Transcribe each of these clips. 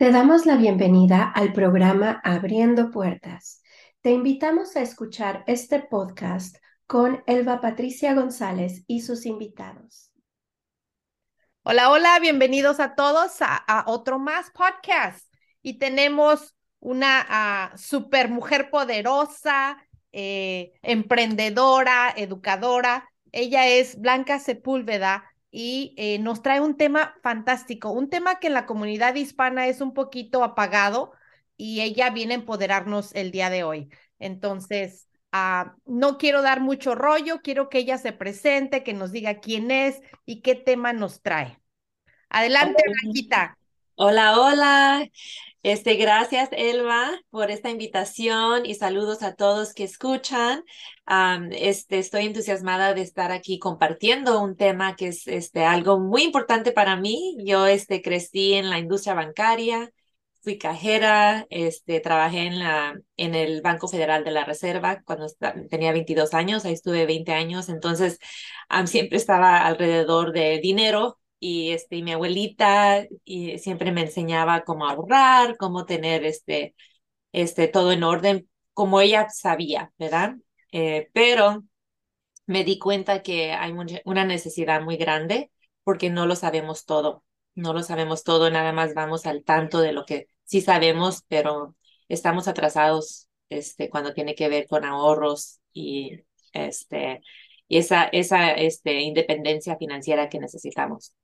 Te damos la bienvenida al programa Abriendo Puertas. Te invitamos a escuchar este podcast con Elba Patricia González y sus invitados. Hola, hola, bienvenidos a todos a, otro más podcast. Y tenemos una super mujer poderosa, eh, emprendedora, educadora. Ella es Blanca Sepúlveda y eh, nos trae un tema fantástico, un tema que en la comunidad hispana es un poquito apagado y ella viene a empoderarnos el día de hoy. Entonces, ah, no quiero dar mucho rollo, quiero que ella se presente, que nos diga quién es y qué tema nos trae. Adelante, Blanquita. Hola, hola. Este, gracias, Elba, por esta invitación y saludos a todos que escuchan. este, estoy entusiasmada de estar aquí compartiendo un tema que es este, algo muy importante para mí. Yo este, crecí en la industria bancaria, fui cajera, este, trabajé en, la, en el Banco Federal de la Reserva cuando tenía 22 años, ahí estuve 20 años, entonces siempre estaba alrededor de dinero y este mi abuelita y siempre me enseñaba cómo ahorrar, cómo tener este este todo en orden como ella sabía, ¿verdad? Eh, pero me di cuenta que hay una necesidad muy grande porque no lo sabemos todo, no lo sabemos todo, nada más vamos al tanto de lo que sí sabemos, pero estamos atrasados este cuando tiene que ver con ahorros y este y esa esa este independencia financiera que necesitamos.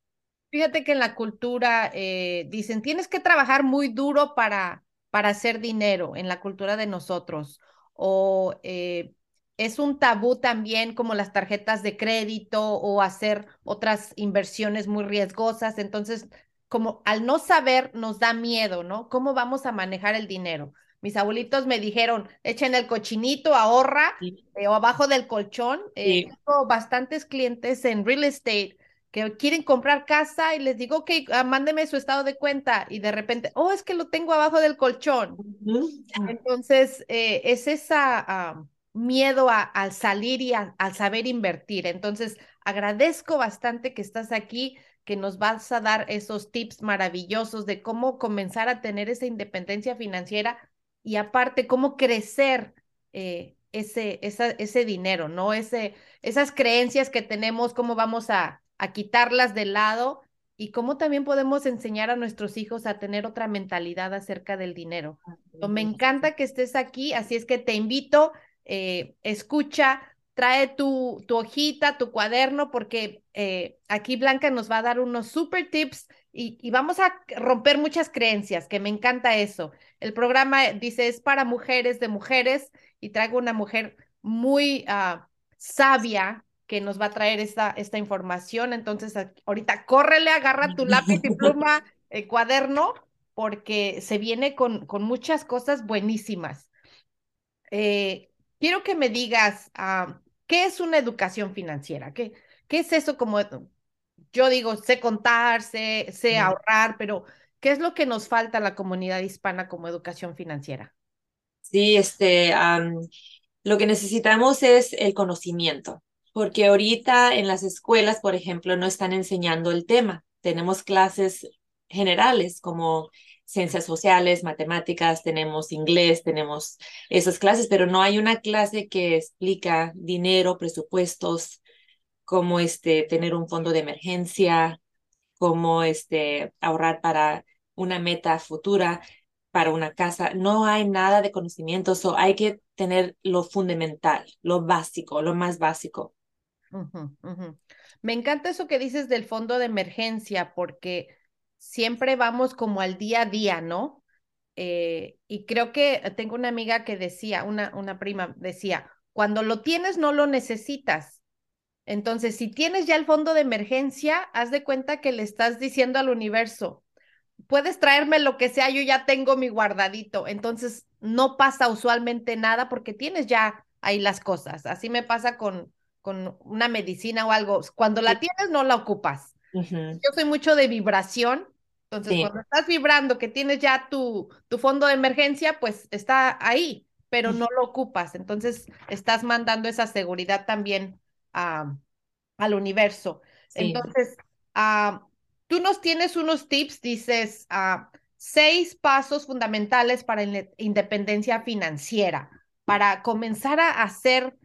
Fíjate que en la cultura eh, dicen, tienes que trabajar muy duro para, para hacer dinero en la cultura de nosotros. O eh, es un tabú también como las tarjetas de crédito o hacer otras inversiones muy riesgosas. Entonces, como al no saber, nos da miedo, ¿no? ¿Cómo vamos a manejar el dinero? Mis abuelitos me dijeron, echen el cochinito, ahorra eh, o abajo del colchón. tengo bastantes clientes en real estate que quieren comprar casa y les digo, ok, ah, mándeme su estado de cuenta y de repente, oh, es que lo tengo abajo del colchón. Entonces, eh, es esa miedo a, al salir y al saber invertir. Entonces, agradezco bastante que estás aquí, que nos vas a dar esos tips maravillosos de cómo comenzar a tener esa independencia financiera y aparte, cómo crecer. Eh, ese, esa, ese dinero, ¿no? Ese, esas creencias que tenemos, cómo vamos a, a quitarlas de lado y cómo también podemos enseñar a nuestros hijos a tener otra mentalidad acerca del dinero. Me encanta que estés aquí, así es que te invito, eh, escucha, trae tu, tu, hojita, tu cuaderno, porque eh, aquí Blanca nos va a dar unos super tips y, y, vamos a romper muchas creencias, que me encanta eso. El programa dice es para mujeres de mujeres y traigo una mujer muy uh, sabia que nos va a traer esta, esta información. Entonces, ahorita córrele, agarra tu lápiz y pluma, el cuaderno, porque se viene con, con muchas cosas buenísimas. Eh, quiero que me digas, ah, ¿qué es una educación financiera? ¿Qué, ¿Qué es eso como, yo digo, sé contar, sé, sé ahorrar, pero ¿qué es lo que nos falta a la comunidad hispana como educación financiera? Sí, este, lo que necesitamos es el conocimiento porque ahorita en las escuelas, por ejemplo, no están enseñando el tema. Tenemos clases generales como ciencias sociales, matemáticas, tenemos inglés, tenemos esas clases, pero no hay una clase que explica dinero, presupuestos, cómo este, tener un fondo de emergencia, cómo este, ahorrar para una meta futura, para una casa. No hay nada de conocimiento, so hay que tener lo fundamental, lo básico, lo más básico. Me encanta eso que dices del fondo de emergencia, porque siempre vamos como al día a día, ¿no? Eh, y creo que tengo una amiga que decía, una, una prima decía, cuando lo tienes no lo necesitas. Entonces, si tienes ya el fondo de emergencia, haz de cuenta que le estás diciendo al universo, puedes traerme lo que sea, yo ya tengo mi guardadito. Entonces, no pasa usualmente nada porque tienes ya ahí las cosas. Así me pasa con, con una medicina o algo, cuando la tienes no la ocupas. Yo soy mucho de vibración, entonces cuando estás vibrando que tienes ya tu, tu fondo de emergencia, pues está ahí, pero no lo ocupas, entonces estás mandando esa seguridad también a, al universo. Entonces, uh, tú nos tienes unos tips, dices, uh, seis pasos fundamentales para la independencia financiera, para comenzar a hacer,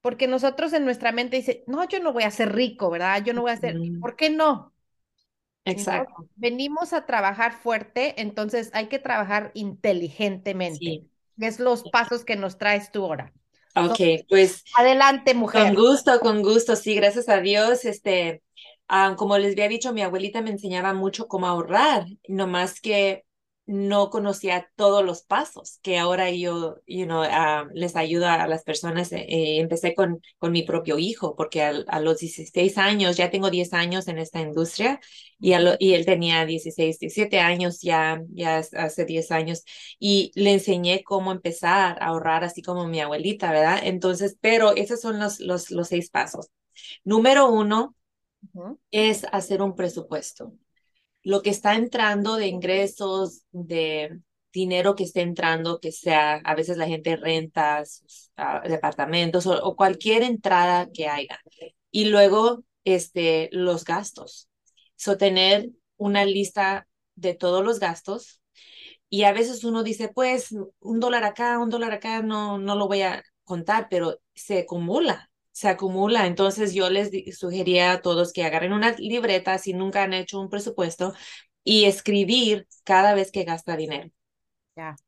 porque nosotros en nuestra mente dice, no, yo no voy a ser rico, ¿verdad? Yo no voy a ser, ¿por qué no? Exacto. venimos a trabajar fuerte, entonces hay que trabajar inteligentemente. Es los pasos que nos traes tú ahora. Ok, pues. Adelante, mujer. Con gusto, con gusto, sí, gracias a Dios. Este, ah, como les había dicho, mi abuelita me enseñaba mucho cómo ahorrar, no más que no conocía todos los pasos que ahora yo, you know, uh, les ayuda a las personas. Eh, eh, empecé con, con mi propio hijo, porque a, los 16 años, ya tengo 10 años en esta industria, y, y él tenía 16, 17 años ya, ya hace 10 años, y le enseñé cómo empezar a ahorrar, así como mi abuelita, ¿verdad? Entonces, pero esos son los, los, los seis pasos. Número uno es hacer un presupuesto lo que está entrando de ingresos, de dinero que esté entrando, que sea, a veces la gente renta sus, ah, departamentos o, cualquier entrada que haya. Y luego, este, los gastos. So, tener una lista de todos los gastos. Y a veces uno dice, pues, un dólar acá, un dólar acá, no, no lo voy a contar, pero se acumula se acumula. Entonces yo les sugería a todos que agarren una libreta si nunca han hecho un presupuesto y escribir cada vez que gasta dinero.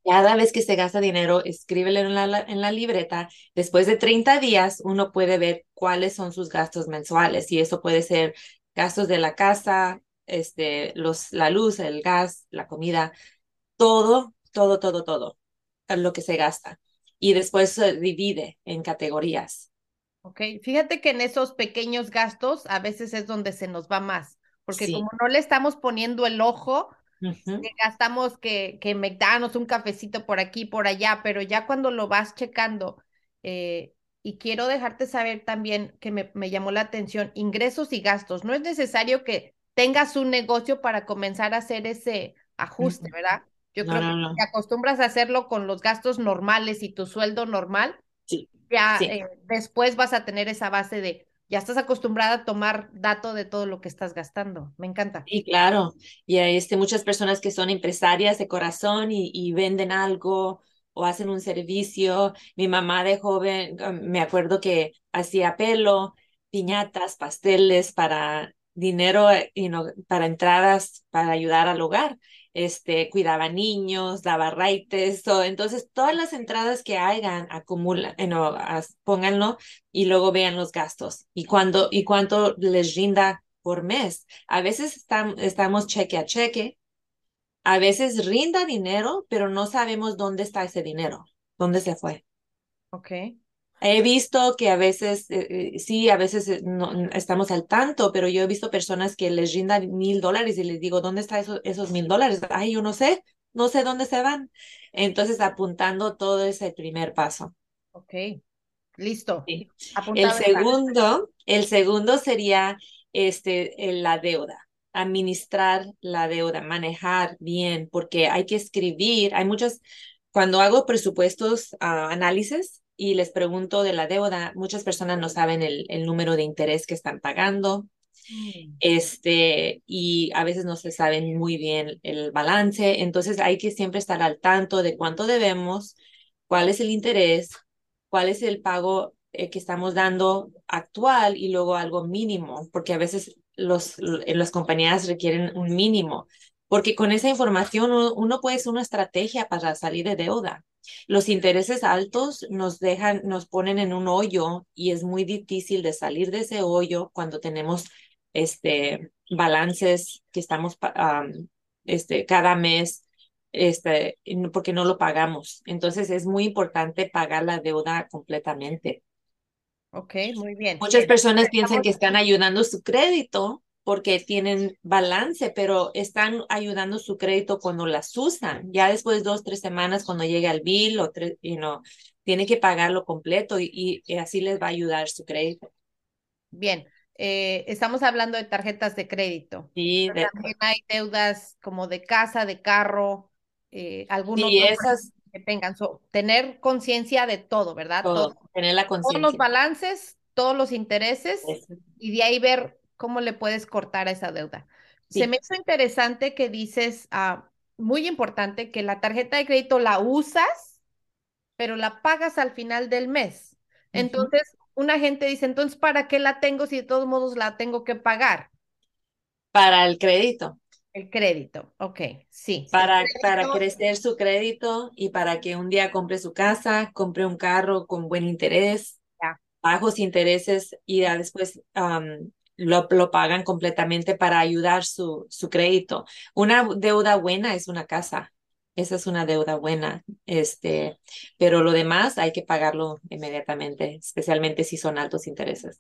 Cada vez que se gasta dinero, escríbelo en la, en la libreta. Después de 30 días, uno puede ver cuáles son sus gastos mensuales y eso puede ser gastos de la casa, este, los, la luz, el gas, la comida, todo, todo, todo, todo, lo que se gasta. Y después se divide en categorías. Ok, fíjate que en esos pequeños gastos a veces es donde se nos va más, porque como no le estamos poniendo el ojo, gastamos que, que McDonald's, un cafecito por aquí, por allá, pero ya cuando lo vas checando, eh, y quiero dejarte saber también que me, me, llamó la atención, ingresos y gastos. No es necesario que tengas un negocio para comenzar a hacer ese ajuste, ¿verdad? Yo creo que te acostumbras a hacerlo con los gastos normales y tu sueldo normal. Sí ya eh, después vas a tener esa base de, ya estás acostumbrada a tomar dato de todo lo que estás gastando. Me encanta. Y claro, y hay este, muchas personas que son empresarias de corazón y, y venden algo o hacen un servicio. Mi mamá de joven, um, me acuerdo que hacía pelo, piñatas, pasteles para dinero, you know, para entradas, para ayudar al hogar este, cuidaba niños, daba raites, entonces todas las entradas que hagan, acumulan, eh, no, pónganlo y luego vean los gastos y cuándo y cuánto les rinda por mes. A veces estamos cheque a cheque, a veces rinda dinero, pero no sabemos dónde está ese dinero, dónde se fue. Ok. He visto que a veces, eh, eh, sí, a veces eh, no, estamos al tanto, pero yo he visto personas que les rindan mil dólares y les digo, ¿dónde están esos, esos mil dólares? Ay, yo no sé, no sé dónde se van. Entonces, apuntando todo ese primer paso. Ok, listo. El segundo, el segundo sería este, la deuda administrar la deuda, manejar bien, porque hay que escribir, hay muchas, cuando hago presupuestos, uh, análisis, y les pregunto de la deuda, muchas personas no saben el, el número de interés que están pagando. Mm. Este, y a veces no se saben muy bien el balance, entonces hay que siempre estar al tanto de cuánto debemos, cuál es el interés, cuál es el pago eh, que estamos dando actual y luego algo mínimo, porque a veces los, las compañías requieren un mínimo, porque con esa información uno, uno puede hacer una estrategia para salir de deuda. Los intereses altos nos dejan, nos ponen en un hoyo y es muy difícil de salir de ese hoyo cuando tenemos este balances que estamos este cada mes este porque no lo pagamos. Entonces es muy importante pagar la deuda completamente. Ok, muy bien. Muchas personas piensan que están ayudando su crédito, porque tienen balance, pero están ayudando su crédito cuando las usan. Ya después de dos, tres semanas, cuando llegue el bill o tres, you know, tiene que pagarlo completo y, así les va a ayudar su crédito. Bien, eh, estamos hablando de tarjetas de crédito. Sí, también hay deudas como de casa, de carro, eh, algunos que tengan. tener conciencia de todo, ¿verdad? Todo, tener la conciencia. Todos los balances, todos los intereses y de ahí ver cómo le puedes cortar a esa deuda. Se me hizo interesante que dices, ah, muy importante que la tarjeta de crédito la usas, pero la pagas al final del mes. Entonces, una gente dice, entonces, ¿para qué la tengo si de todos modos la tengo que pagar? Para el crédito. El crédito, ok, sí. Para, para crecer su crédito y para que un día compre su casa, compre un carro con buen interés, bajos intereses y ya después lo, lo, pagan completamente para ayudar su, su crédito. Una deuda buena es una casa. Esa es una deuda buena, este, pero lo demás hay que pagarlo inmediatamente, especialmente si son altos intereses.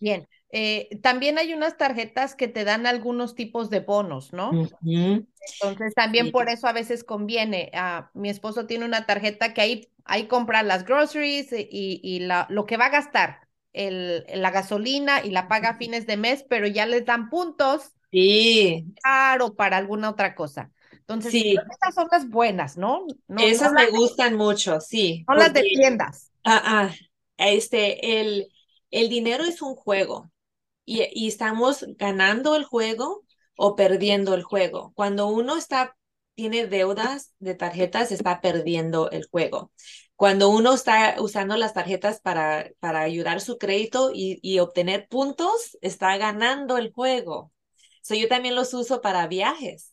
Bien, eh, también hay unas tarjetas que te dan algunos tipos de bonos, ¿no? Entonces también por eso a veces conviene. Ah, mi esposo tiene una tarjeta que ahí, ahí compra las groceries y, y la, lo que va a gastar, el, la gasolina y la paga a fines de mes, pero ya les dan puntos. Sí. Claro, para alguna otra cosa. Entonces, sí. esas son las buenas, ¿no? Esas me gustan mucho, sí. Son las de tiendas. Ah, ah, este, el el dinero es un juego y, estamos ganando el juego o perdiendo el juego. Cuando uno está tiene deudas de tarjetas, está perdiendo el juego. Cuando uno está usando las tarjetas para, para ayudar su crédito y, obtener puntos, está ganando el juego. So, yo también los uso para viajes.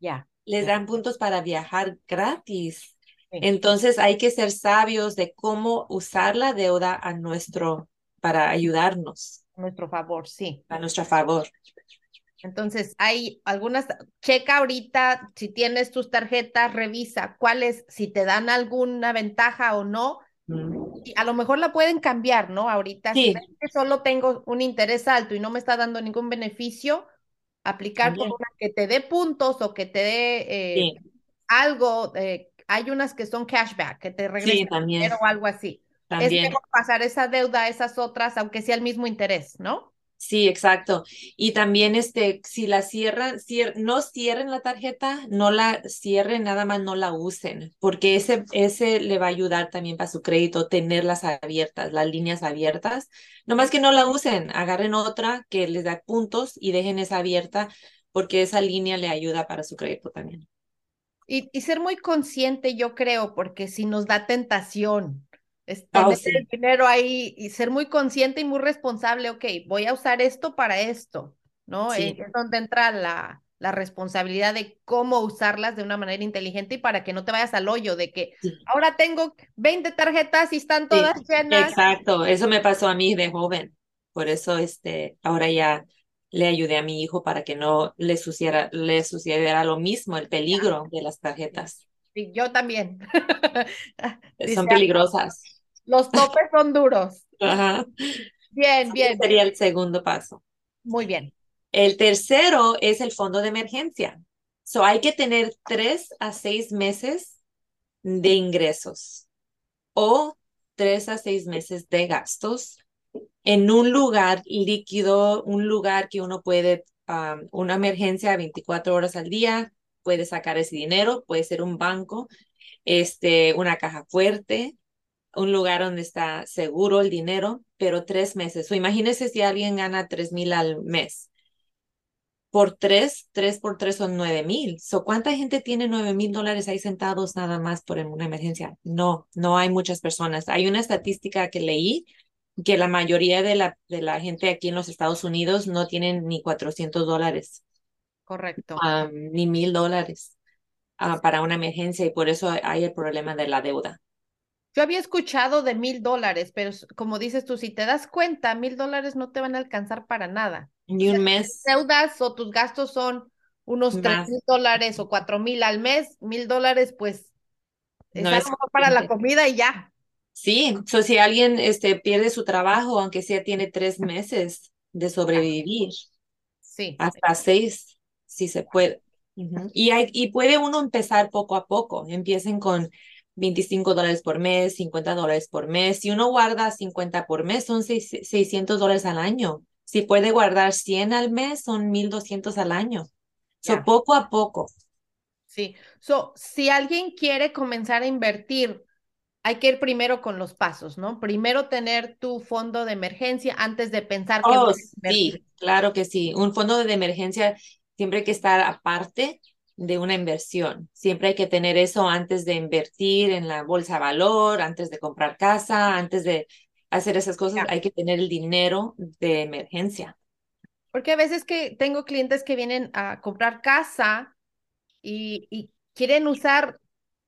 Ya. Les dan puntos para viajar gratis. Entonces hay que ser sabios de cómo usar la deuda a nuestro para ayudarnos. A nuestro favor, sí. A nuestro favor. Entonces, hay algunas, checa ahorita si tienes tus tarjetas, revisa cuáles, si te dan alguna ventaja o no. Mm. Y a lo mejor la pueden cambiar, ¿no? Ahorita, si que solo tengo un interés alto y no me está dando ningún beneficio, aplicar por una que te dé puntos o que te dé eh, algo. Eh, hay unas que son cashback, que te regresen dinero o algo así. Es mejor pasar esa deuda a esas otras, aunque sea el mismo interés, ¿no? Sí, exacto. Y también este, si la cierran, no cierren la tarjeta, no la cierren, nada más no la usen, porque ese, ese le va a ayudar también para su crédito, tenerlas abiertas, las líneas abiertas. No más que no la usen, agarren otra que les da puntos y dejen esa abierta, porque esa línea le ayuda para su crédito también. Y, y ser muy consciente, yo creo, porque si nos da tentación, tener este, el dinero ahí y ser muy consciente y muy responsable, ok, voy a usar esto para esto, ¿no? Eh, es donde entra la, la responsabilidad de cómo usarlas de una manera inteligente y para que no te vayas al hoyo de que ahora tengo 20 tarjetas y están todas llenas. Exacto, eso me pasó a mí de joven. Por eso este ahora ya le ayudé a mi hijo para que no le sucediera, le sucediera lo mismo, el peligro de las tarjetas. Sí, yo también. Son peligrosas. Los topes son duros. Ajá. Bien, bien. Sería el segundo paso. Muy bien. El tercero es el fondo de emergencia. So hay que tener tres a seis meses de ingresos o tres a seis meses de gastos en un lugar líquido, un lugar que uno puede, um, una emergencia 24 horas al día, puede sacar ese dinero, puede ser un banco, este, una caja fuerte, un lugar donde está seguro el dinero, pero tres meses. O imagínese si alguien gana tres mil al mes. Por tres, tres por tres son nueve mil. So, ¿Cuánta gente tiene nueve mil dólares ahí sentados nada más por una emergencia? No, no hay muchas personas. Hay una estadística que leí que la mayoría de la, de la gente aquí en los Estados Unidos no tienen ni 400 dólares. Correcto. ni mil dólares ah, para una emergencia y por eso hay el problema de la deuda. Yo había escuchado de mil dólares, pero como dices tú, si te das cuenta, mil dólares no te van a alcanzar para nada. Ni un mes. deudas o tus gastos son unos tres mil dólares o cuatro mil al mes, mil dólares, pues no es para la comida y ya. Sí, so, si alguien este, pierde su trabajo, aunque sea tiene tres meses de sobrevivir. Sí. Hasta seis, si se puede. y, hay, y puede uno empezar poco a poco. Empiecen con 25 dólares por mes, 50 dólares por mes. Si uno guarda 50 por mes, son 600 dólares al año. Si puede guardar 100 al mes, son 1200 al año. So, poco a poco. Sí. So, si alguien quiere comenzar a invertir, hay que ir primero con los pasos, ¿no? Primero tener tu fondo de emergencia antes de pensar que oh, Sí, claro que sí. Un fondo de emergencia siempre hay que estar aparte de una inversión. Siempre hay que tener eso antes de invertir en la bolsa de valor, antes de comprar casa, antes de hacer esas cosas, hay que tener el dinero de emergencia. Porque a veces que tengo clientes que vienen a comprar casa y, y quieren usar,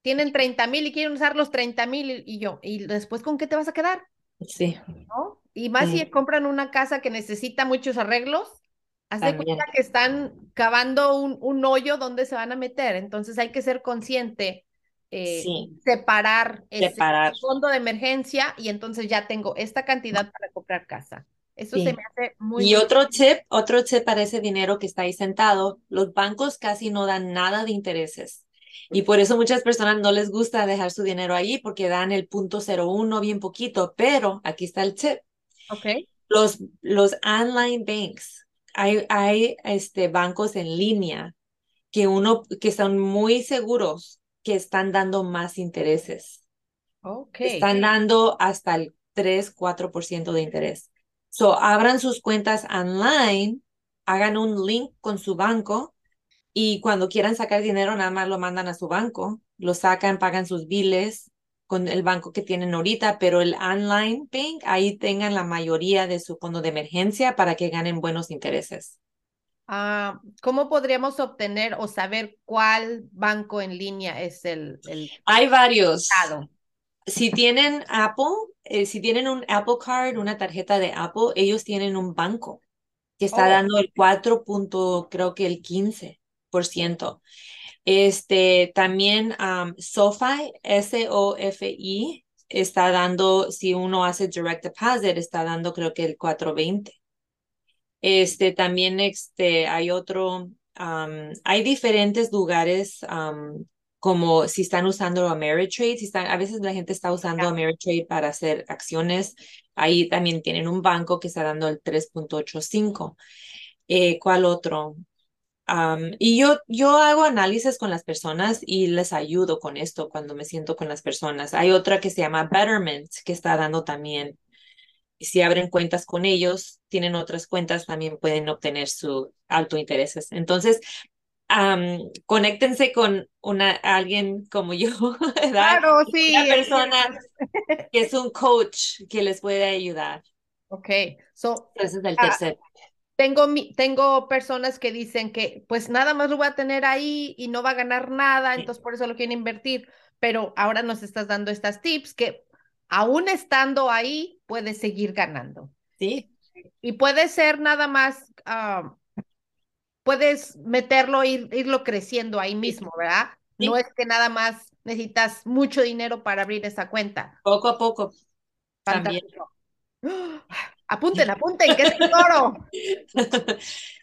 tienen 30 mil y quieren usar los 30 mil y, yo, ¿y después con qué te vas a quedar? Sí. ¿No? Y más si compran una casa que necesita muchos arreglos, hace cuenta que están cavando un, un, hoyo donde se van a meter. Entonces hay que ser consciente, eh, separar, separar ese fondo de emergencia y entonces ya tengo esta cantidad para comprar casa. Eso se me hace muy... Y otro tip, otro tip para ese dinero que está ahí sentado, los bancos casi no dan nada de intereses. Y por eso muchas personas no les gusta dejar su dinero ahí porque dan el punto 01 bien poquito, pero aquí está el tip. Okay. Los, los online banks, hay, hay este, bancos en línea que uno, que son muy seguros que están dando más intereses. Okay. Están dando hasta el 3, 4% de interés. So, abran sus cuentas online, hagan un link con su banco y cuando quieran sacar dinero, nada más lo mandan a su banco, lo sacan, pagan sus biles con el banco que tienen ahorita, pero el online bank, ahí tengan la mayoría de su fondo de emergencia para que ganen buenos intereses. Ah, ¿Cómo podríamos obtener o saber cuál banco en línea es el? el Hay varios. Si tienen Apple, eh, si tienen un Apple Card, una tarjeta de Apple, ellos tienen un banco que está oh. dando el 4. creo que el 15%. Este, también um, SoFi, S-O-F-I, está dando, si uno hace direct deposit, está dando creo que el 420. Este, también este, hay otro, um, hay diferentes lugares um, como si están usando Ameritrade, si están, a veces la gente está usando Ameritrade para hacer acciones, ahí también tienen un banco que está dando el 3.85. Eh, ¿Cuál otro? Y yo, yo hago análisis con las personas y les ayudo con esto cuando me siento con las personas. Hay otra que se llama Betterment, que está dando también. Si abren cuentas con ellos, tienen otras cuentas, también pueden obtener su alto intereses. Entonces, conéctense con una, alguien como yo, ¿verdad? Claro, sí. Una persona que es un coach que les puede ayudar. Ok, so, ese es el ah, tercer. Tengo, tengo personas que dicen que pues nada más lo voy a tener ahí y no va a ganar nada, entonces por eso lo quieren invertir, pero ahora nos estás dando estas tips que aún estando ahí puedes seguir ganando. Sí. Y puede ser nada más ah, puedes meterlo, ir, irlo creciendo ahí mismo, ¿verdad? No es que nada más necesitas mucho dinero para abrir esa cuenta. Poco a poco. Fantástico. Apunten, apunten, que es el oro.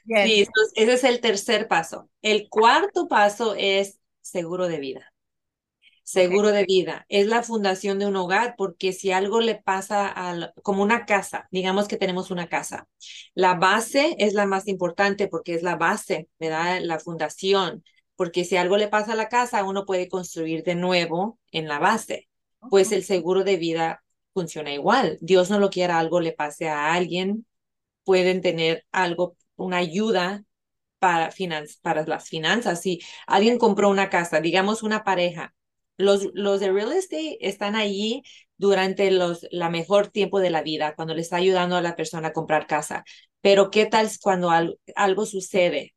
Sí, ese es el tercer paso. El cuarto paso es seguro de vida. Seguro de vida. Es la fundación de un hogar porque si algo le pasa a, como una casa, digamos que tenemos una casa, la base es la más importante porque es la base, ¿verdad? La fundación. Porque si algo le pasa a la casa, uno puede construir de nuevo en la base. Pues el seguro de vida funciona igual. Dios no lo quiera, algo le pase a alguien, pueden tener algo, una ayuda para, para las finanzas. Si alguien compró una casa, digamos una pareja, los, los de real estate están allí durante los, la mejor tiempo de la vida, cuando le está ayudando a la persona a comprar casa. Pero ¿qué tal cuando algo sucede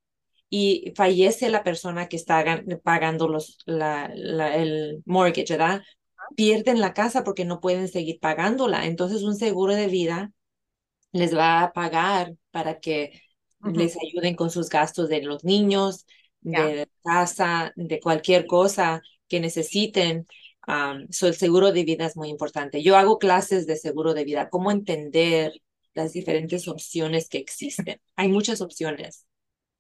y fallece la persona que está pagando los, la, el mortgage. Pierden la casa porque no pueden seguir pagándola. Entonces un seguro de vida les va a pagar para que les ayuden con sus gastos de los niños, de casa, de cualquier cosa que necesiten. el seguro de vida es muy importante. Yo hago clases de seguro de vida, cómo entender las diferentes opciones que existen. Hay muchas opciones.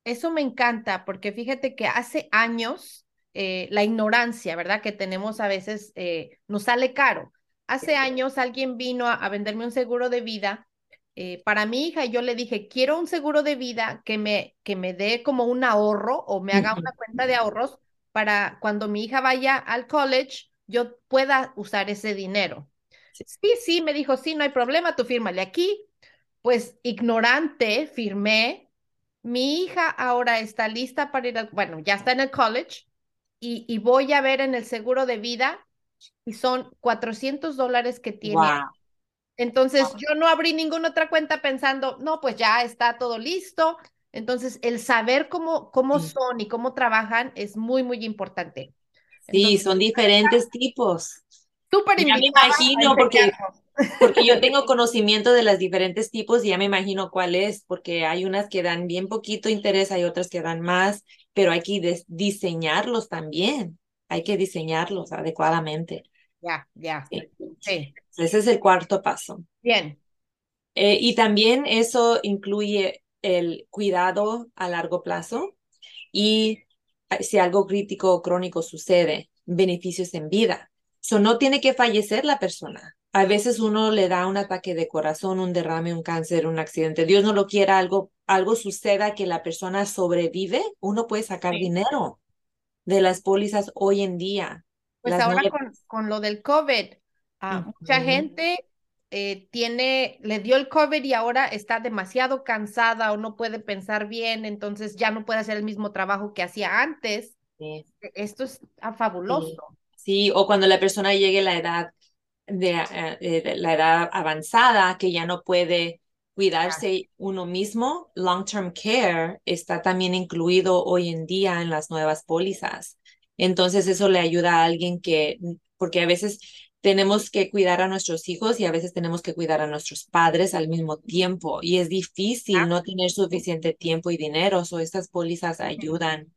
Eso me encanta porque fíjate que hace años eh, la ignorancia, ¿verdad? Que tenemos a veces eh, nos sale caro. Hace años alguien vino a, venderme un seguro de vida eh, para mi hija y yo le dije, quiero un seguro de vida que me, que me dé como un ahorro o me haga una cuenta de ahorros para cuando mi hija vaya al college, yo pueda usar ese dinero. Sí, sí, me dijo, sí, no hay problema, tú fírmale aquí. Pues ignorante, firmé mi hija ahora está lista para ir, al, bueno, ya está en el college y, y voy a ver en el seguro de vida y son 400 dólares que tiene. Wow. Entonces, yo no abrí ninguna otra cuenta pensando, no, pues ya está todo listo. Entonces, el saber cómo, cómo Sí. son y cómo trabajan es muy, muy importante. Sí, son diferentes tipos. súper Ya me imagino porque, porque yo tengo conocimiento de los diferentes tipos y ya me imagino cuál es, porque hay unas que dan bien poquito interés, hay otras que dan más, pero hay que diseñarlos también. Hay que diseñarlos adecuadamente. Ya, ya, Sí. sí. Ese es el cuarto paso. Bien. Eh, y también eso incluye el cuidado a largo plazo y eh, si algo crítico o crónico sucede, beneficios en vida. So, no tiene que fallecer la persona. A veces uno le da un ataque de corazón, un derrame, un cáncer, un accidente. Dios no lo quiera, algo, algo suceda que la persona sobrevive, uno puede sacar Sí. dinero de las pólizas hoy en día. Pues Las ahora con, con lo del COVID, ah, mucha gente eh, tiene, le dio el COVID y ahora está demasiado cansada o no puede pensar bien, entonces ya no puede hacer el mismo trabajo que hacía antes. Sí. Esto es ah, fabuloso. Sí, o cuando la persona llegue a la edad de, eh, eh, de la edad avanzada que ya no puede cuidarse uno mismo, long-term care está también incluido hoy en día en las nuevas pólizas. Entonces eso le ayuda a alguien que, porque a veces tenemos que cuidar a nuestros hijos y a veces tenemos que cuidar a nuestros padres al mismo tiempo y es difícil Ah. no tener suficiente tiempo y dinero, o estas pólizas ayudan,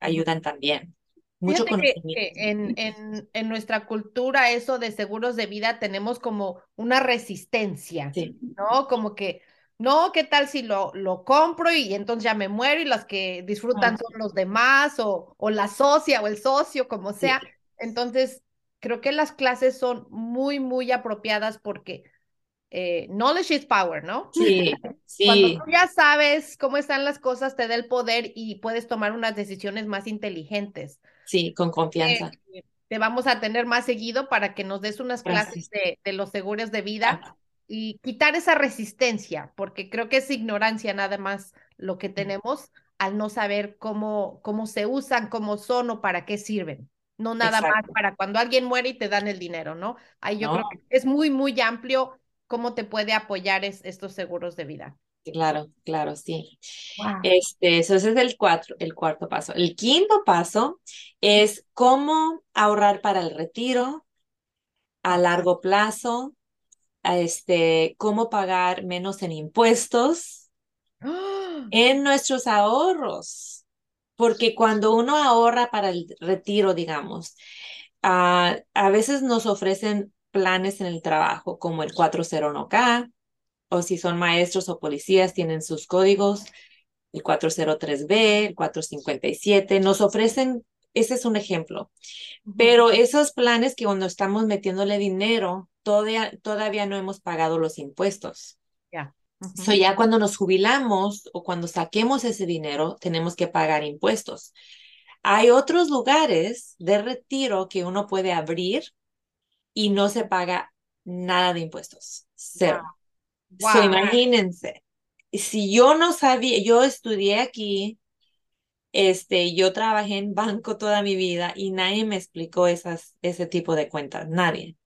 ayudan también. Mucho Fíjate que, en, en, en nuestra cultura eso de seguros de vida tenemos como una resistencia, Sí. ¿no? Como que, no, ¿qué tal si lo, lo compro y entonces ya me muero y las que disfrutan Ah. son los demás o, o la socia o el socio, como Sí. sea? Entonces, creo que las clases son muy, muy apropiadas porque eh, knowledge is power, ¿no? Sí, Cuando tú ya sabes cómo están las cosas, te da el poder y puedes tomar unas decisiones más inteligentes sí, con confianza. que te vamos a tener más seguido para que nos des unas clases de, de los seguros de vida y quitar esa resistencia, porque creo que es ignorancia nada más lo que tenemos al no saber cómo, cómo se usan, cómo son o para qué sirven. No nada más para cuando alguien muere y te dan el dinero, ¿no? Ahí yo creo que es muy, muy amplio cómo te puede apoyar es- estos seguros de vida. Claro, claro, sí. Wow. Este, eso es el cuatro, el cuarto paso. El quinto paso es cómo ahorrar para el retiro a largo plazo, a este, cómo pagar menos en impuestos en nuestros ahorros. Porque cuando uno ahorra para el retiro, digamos, ah, a veces nos ofrecen planes en el trabajo como el 401k, o si son maestros o policías, tienen sus códigos, el 403b, el 457, nos ofrecen, ese es un ejemplo, pero esos planes que cuando estamos metiéndole dinero, todavía, todavía no hemos pagado los impuestos. Ya. Ujú. So ya cuando nos jubilamos o cuando saquemos ese dinero, tenemos que pagar impuestos. Hay otros lugares de retiro que uno puede abrir y no se paga nada de impuestos. Cero. Wow. imagínense, si yo no sabía, yo estudié aquí, este, yo trabajé en banco toda mi vida y nadie me explicó esas, ese tipo de cuentas, nadie.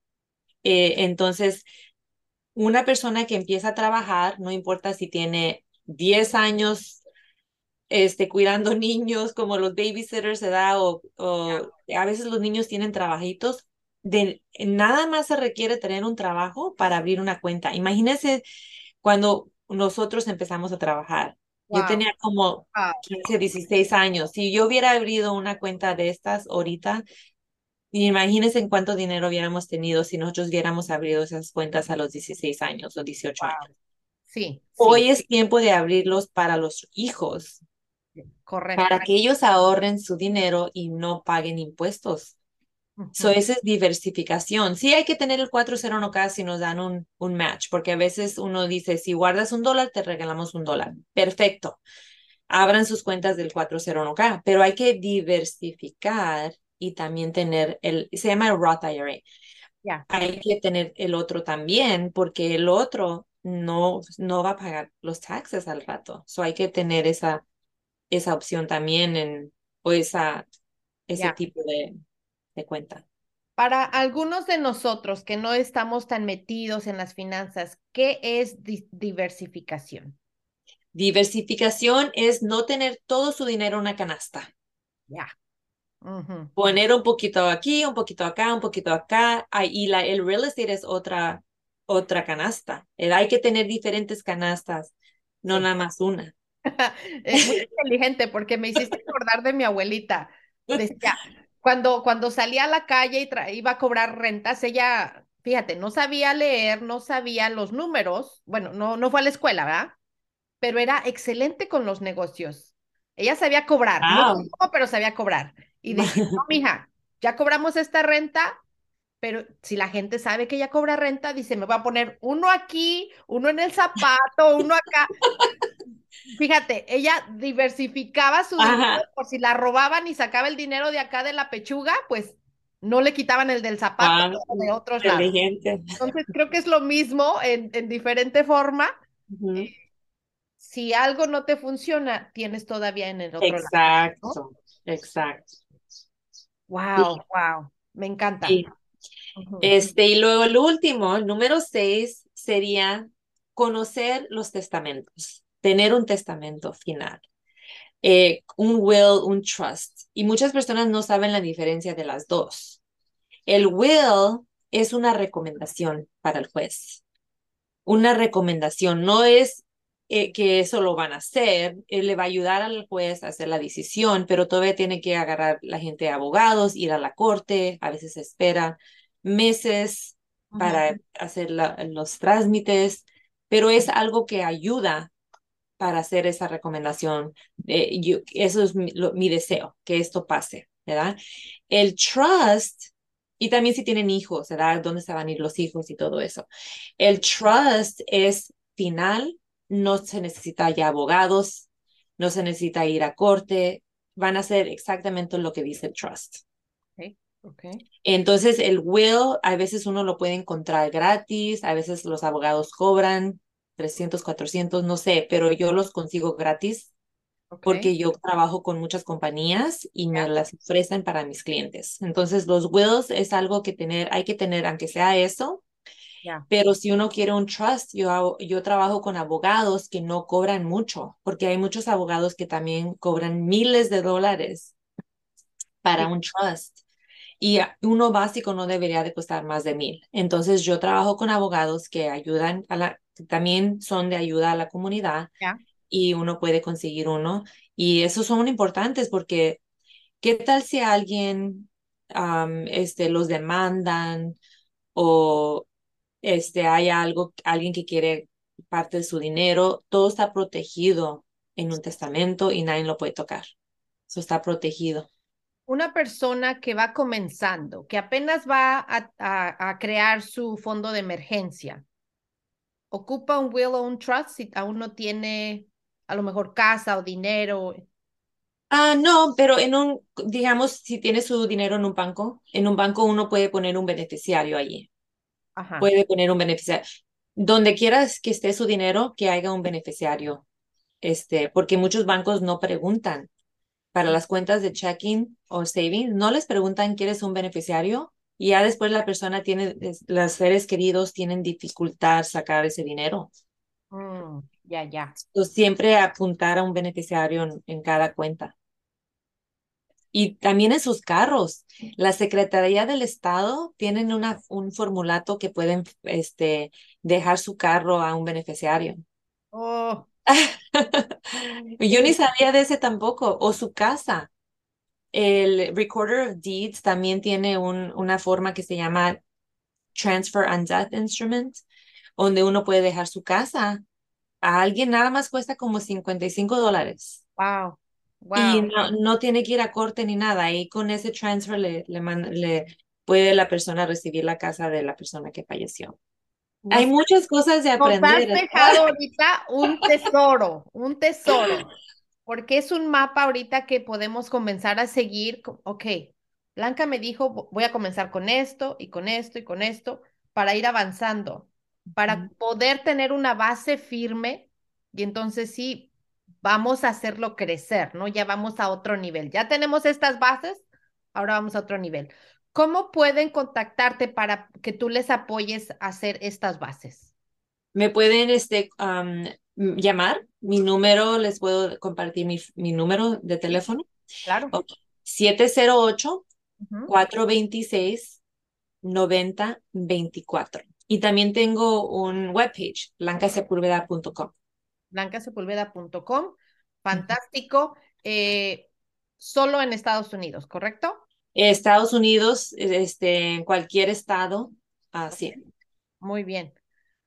Eh, entonces, una persona que empieza a trabajar, no importa si tiene 10 años este, cuidando niños como los babysitters, ¿verdad? O, o a veces los niños tienen trabajitos. De, nada más se requiere tener un trabajo para abrir una cuenta. Imagínense cuando nosotros empezamos a trabajar. Yo tenía como Wow. 15, 16 años. Si yo hubiera abrido una cuenta de estas ahorita, imagínense en cuánto dinero hubiéramos tenido si nosotros hubiéramos abrido esas cuentas a los 16 años o 18 Wow. años. Sí, Hoy sí, es tiempo de abrirlos para los hijos, correcto. para que ellos ahorren su dinero y no paguen impuestos. So, esa es diversificación. Sí hay que tener el 401k si nos dan un, un match, porque a veces uno dice, si guardas un dólar, te regalamos un dólar. Perfecto. Abran sus cuentas del 401k, pero hay que diversificar y también tener el, se llama el Roth IRA. Ya. Hay que tener el otro también, porque el otro no, no va a pagar los taxes al rato. So hay que tener esa, esa opción también en, o esa, ese tipo de, cuenta. Para algunos de nosotros que no estamos tan metidos en las finanzas, ¿qué es diversificación? Diversificación es no tener todo su dinero en una canasta. Ya. Poner un poquito aquí, un poquito acá, un poquito acá. Y la, el real estate es otra, otra canasta. hay que tener diferentes canastas, no nada más una. es muy inteligente porque me hiciste acordar de mi abuelita. Decía, cuando, cuando salía a la calle y iba a cobrar rentas, ella, fíjate, no sabía leer, no sabía los números. Bueno, no, no fue a la escuela, ¿verdad? Pero era excelente con los negocios. Ella sabía cobrar, no pero sabía cobrar. Y decía, no, mija, ya cobramos esta renta, pero si la gente sabe que ella cobra renta, dice, me va a poner uno aquí, uno en el zapato, uno acá. Fíjate, ella diversificaba su dinero por si la robaban y sacaba el dinero de acá de la pechuga, pues no le quitaban el del zapato ah, de otros lados. Entonces creo que es lo mismo en, en diferente forma. Eh, si algo no te funciona, tienes todavía en el otro lado. Exacto, exacto. Wow, wow, me encanta. Este, y luego el último, el número seis, sería conocer los testamentos tener un testamento final, eh, un will, un trust. Y muchas personas no saben la diferencia de las dos. El will es una recomendación para el juez. Una recomendación no es eh, que eso lo van a hacer, le va a ayudar al juez a hacer la decisión, pero todavía tiene que agarrar la gente de abogados, ir a la corte, a veces espera meses para hacer los trámites, pero es algo que ayuda para hacer esa recomendación. yo, eso es mi, deseo, que esto pase, ¿verdad? El trust, y también si tienen hijos, ¿verdad? ¿Dónde se van a ir los hijos y todo eso? El trust es final, no se necesita ya abogados, no se necesita ir a corte, van a hacer exactamente lo que dice el trust. Okay. Entonces, el will, a veces uno lo puede encontrar gratis, a veces los abogados cobran, 300, 400, no sé, pero yo los consigo gratis porque yo trabajo con muchas compañías y me las ofrecen para mis clientes. Entonces, los wills es algo que tener, hay que tener, aunque sea eso. Pero si uno quiere un trust, yo, yo trabajo con abogados que no cobran mucho, porque hay muchos abogados que también cobran miles de dólares para un trust y uno básico no debería de costar más de mil. Entonces yo trabajo con abogados que ayudan a la, también son de ayuda a la comunidad y uno puede conseguir uno. Y esos son importantes porque ¿qué tal si alguien este, los demandan o este, hay algo, alguien que quiere parte de su dinero? Todo está protegido en un testamento y nadie lo puede tocar. Eso está protegido una persona que va comenzando, que apenas va a, crear su fondo de emergencia, ocupa un will o un trust si aún no tiene a lo mejor casa o dinero. Ah, no, pero en un, digamos, si tiene su dinero en un banco, en un banco uno puede poner un beneficiario allí. Puede poner un beneficiario. Donde quieras que esté su dinero, que haya un beneficiario. Este, porque muchos bancos no preguntan para las cuentas de checking o saving, no les preguntan quién es un beneficiario y ya después la persona tiene, los seres queridos tienen dificultad sacar ese dinero. Mm, ya, ya. siempre apuntar a un beneficiario en, cada cuenta. Y también en sus carros. La Secretaría del Estado tienen una, un formulato que pueden este, dejar su carro a un beneficiario. Oh, Yo ni sabía de ese tampoco, o su casa. El Recorder of Deeds también tiene un, una forma que se llama Transfer and Death Instrument, donde uno puede dejar su casa a alguien, nada más cuesta como 55 dólares. Wow. Y no, no, tiene que ir a corte ni nada. Y con ese transfer le, le, le puede la persona recibir la casa de la persona que falleció. Hay muchas cosas de aprender. Nos has dejado ahorita un tesoro, un tesoro, porque es un mapa ahorita que podemos comenzar a seguir. Ok, Blanca me dijo, voy a comenzar con esto y con esto y con esto para ir avanzando. para poder tener una base firme y entonces sí, vamos a hacerlo crecer, ¿no? Ya vamos a otro nivel. Ya tenemos estas bases, ahora vamos a otro nivel. ¿Cómo pueden contactarte para que tú les apoyes a hacer estas bases? Me pueden este, llamar. Mi número, les puedo compartir mi, mi número de teléfono. Claro. 708-426-9024. Y también tengo un webpage, blancasepulveda.com. blancasepulveda.com. Fantástico. Eh, solo en Estados Unidos, ¿correcto? Estados Unidos, este, en cualquier estado, así. Muy bien.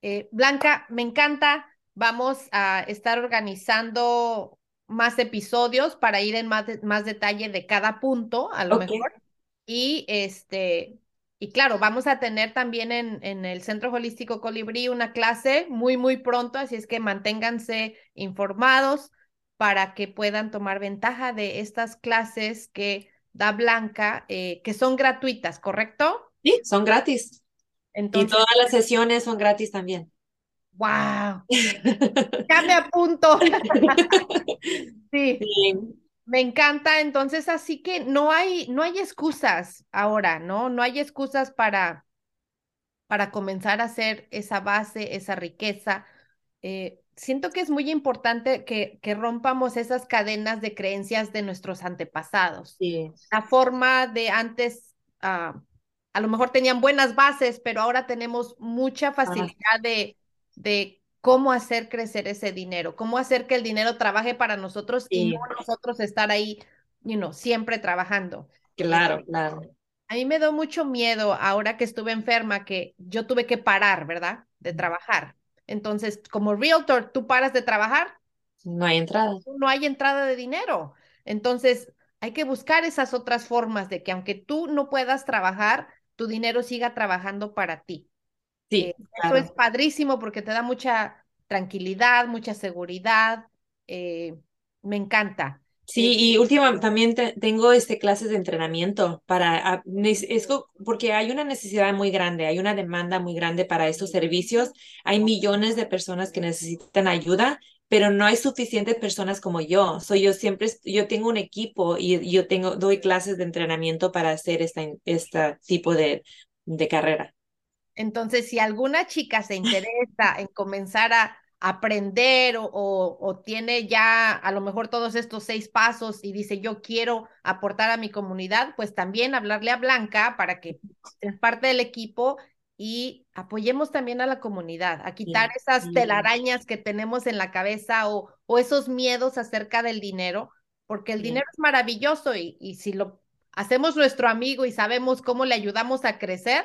Eh, Blanca, me encanta. Vamos a estar organizando más episodios para ir en más, más detalle de cada punto, a lo mejor. Y este, y claro, vamos a tener también en, en el Centro Holístico Colibrí una clase muy, muy pronto, así es que manténganse informados para que puedan tomar ventaja de estas clases que da Blanca, eh, que son gratuitas, ¿correcto? Sí, son gratis. Entonces, y todas las sesiones son gratis también. ¡Wow! ya me apunto. sí. Me encanta, entonces así que no hay, no hay excusas ahora, ¿no? No hay excusas para, para comenzar a hacer esa base, esa riqueza. Eh, siento que es muy importante que, que rompamos esas cadenas de creencias de nuestros antepasados. La forma de antes, ah, a lo mejor tenían buenas bases, pero ahora tenemos mucha facilidad de, de cómo hacer crecer ese dinero, cómo hacer que el dinero trabaje para nosotros y no nosotros estar ahí, you know, siempre trabajando. Claro, claro. A mí me dio mucho miedo ahora que estuve enferma, que yo tuve que parar, ¿verdad? De trabajar entonces, como realtor, tú paras de trabajar. No hay entrada. No hay entrada de dinero. Entonces, hay que buscar esas otras formas de que aunque tú no puedas trabajar, tu dinero siga trabajando para ti. Sí. Eh, eso es padrísimo porque te da mucha tranquilidad, mucha seguridad. Eh, me encanta. Sí, y última, también tengo este, clases de entrenamiento para, es, porque hay una necesidad muy grande, hay una demanda muy grande para estos servicios. Hay millones de personas que necesitan ayuda, pero no hay suficientes personas como yo. Soy yo siempre, yo tengo un equipo y yo tengo, doy clases de entrenamiento para hacer esta, este tipo de, de carrera. Entonces, si alguna chica se interesa en comenzar a aprender o, o, tiene ya a lo mejor todos estos seis pasos y dice yo quiero aportar a mi comunidad, pues también hablarle a Blanca para que es parte del equipo y apoyemos también a la comunidad, a quitar esas telarañas que tenemos en la cabeza o, o esos miedos acerca del dinero, porque el dinero es maravilloso y, y si lo hacemos nuestro amigo y sabemos cómo le ayudamos a crecer,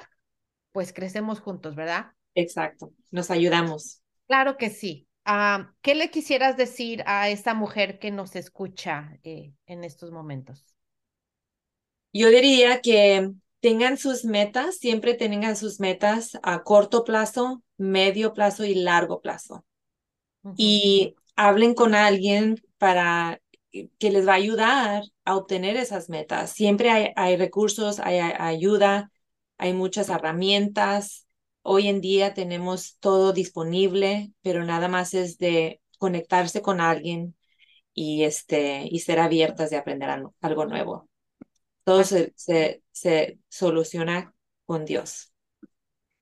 pues crecemos juntos, ¿verdad? Exacto, nos ayudamos. Claro que sí. Ah, ¿Qué le quisieras decir a esa mujer que nos escucha eh, en estos momentos? Yo diría que tengan sus metas, siempre tengan sus metas a corto plazo, medio plazo y largo plazo. Y hablen con alguien para que les va a ayudar a obtener esas metas. Siempre hay, hay recursos, hay, ayuda, hay muchas herramientas Hoy en día tenemos todo disponible, pero nada más es de conectarse con alguien y, este, y ser abiertas de aprender algo, nuevo. Todo se, se, soluciona con Dios.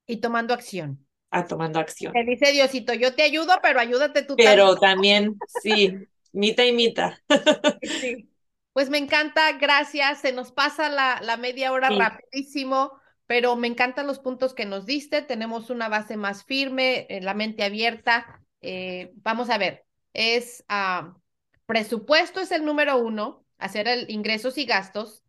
Y tomando acción. A ah, tomando acción. Te dice Diosito, yo te ayudo, pero ayúdate tú Pero también, sí, mita y mita. Sí. Pues me encanta, gracias. Se nos pasa la, la media hora rapidísimo pero me encantan los puntos que nos diste, tenemos una base más firme, eh, la mente abierta. Eh, vamos a ver, es ah, presupuesto es el número uno, hacer el ingresos y gastos.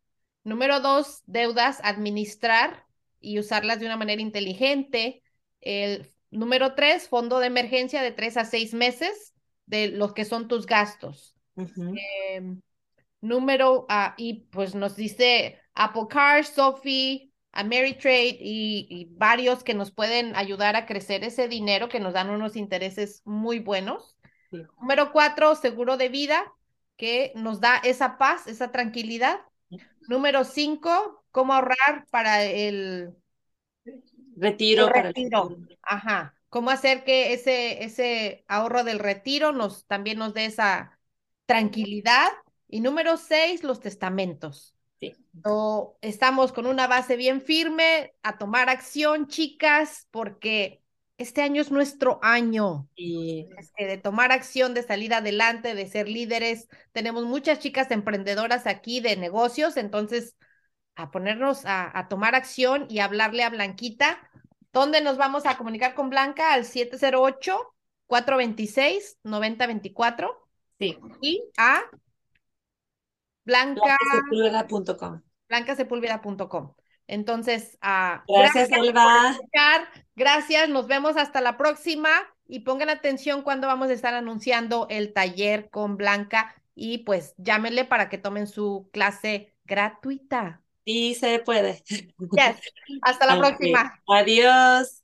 Número dos, deudas, administrar y usarlas de una manera inteligente. El número tres, fondo de emergencia de tres a seis meses de los que son tus gastos. Em, número, ah, y pues nos dice Apple Car, Sophie, Ameritrade y, y varios que nos pueden ayudar a crecer ese dinero, que nos dan unos intereses muy buenos. Número cuatro, seguro de vida, que nos da esa paz, esa tranquilidad. Número cinco, cómo ahorrar para el retiro. retiro. Ajá. cómo hacer que ese, ese ahorro del retiro nos, también nos dé esa tranquilidad. Y número seis, los testamentos. Sí. estamos con una base bien firme a tomar acción, chicas, porque este año es nuestro año este, de tomar acción, de salir adelante, de ser líderes. Tenemos muchas chicas emprendedoras aquí de negocios, entonces a ponernos a, a tomar acción y hablarle a Blanquita. ¿Dónde nos vamos a comunicar con Blanca? Al 708-426-9024. Sí. Y a Blanca. Blancasepulveda.com. Blancasepulveda.com. Entonces, uh, gracias, gracias Elba. Gracias, nos vemos hasta la próxima y pongan atención cuando vamos a estar anunciando el taller con Blanca y pues llámenle para que tomen su clase gratuita. Sí, se puede. Yes. Hasta la próxima. Adiós.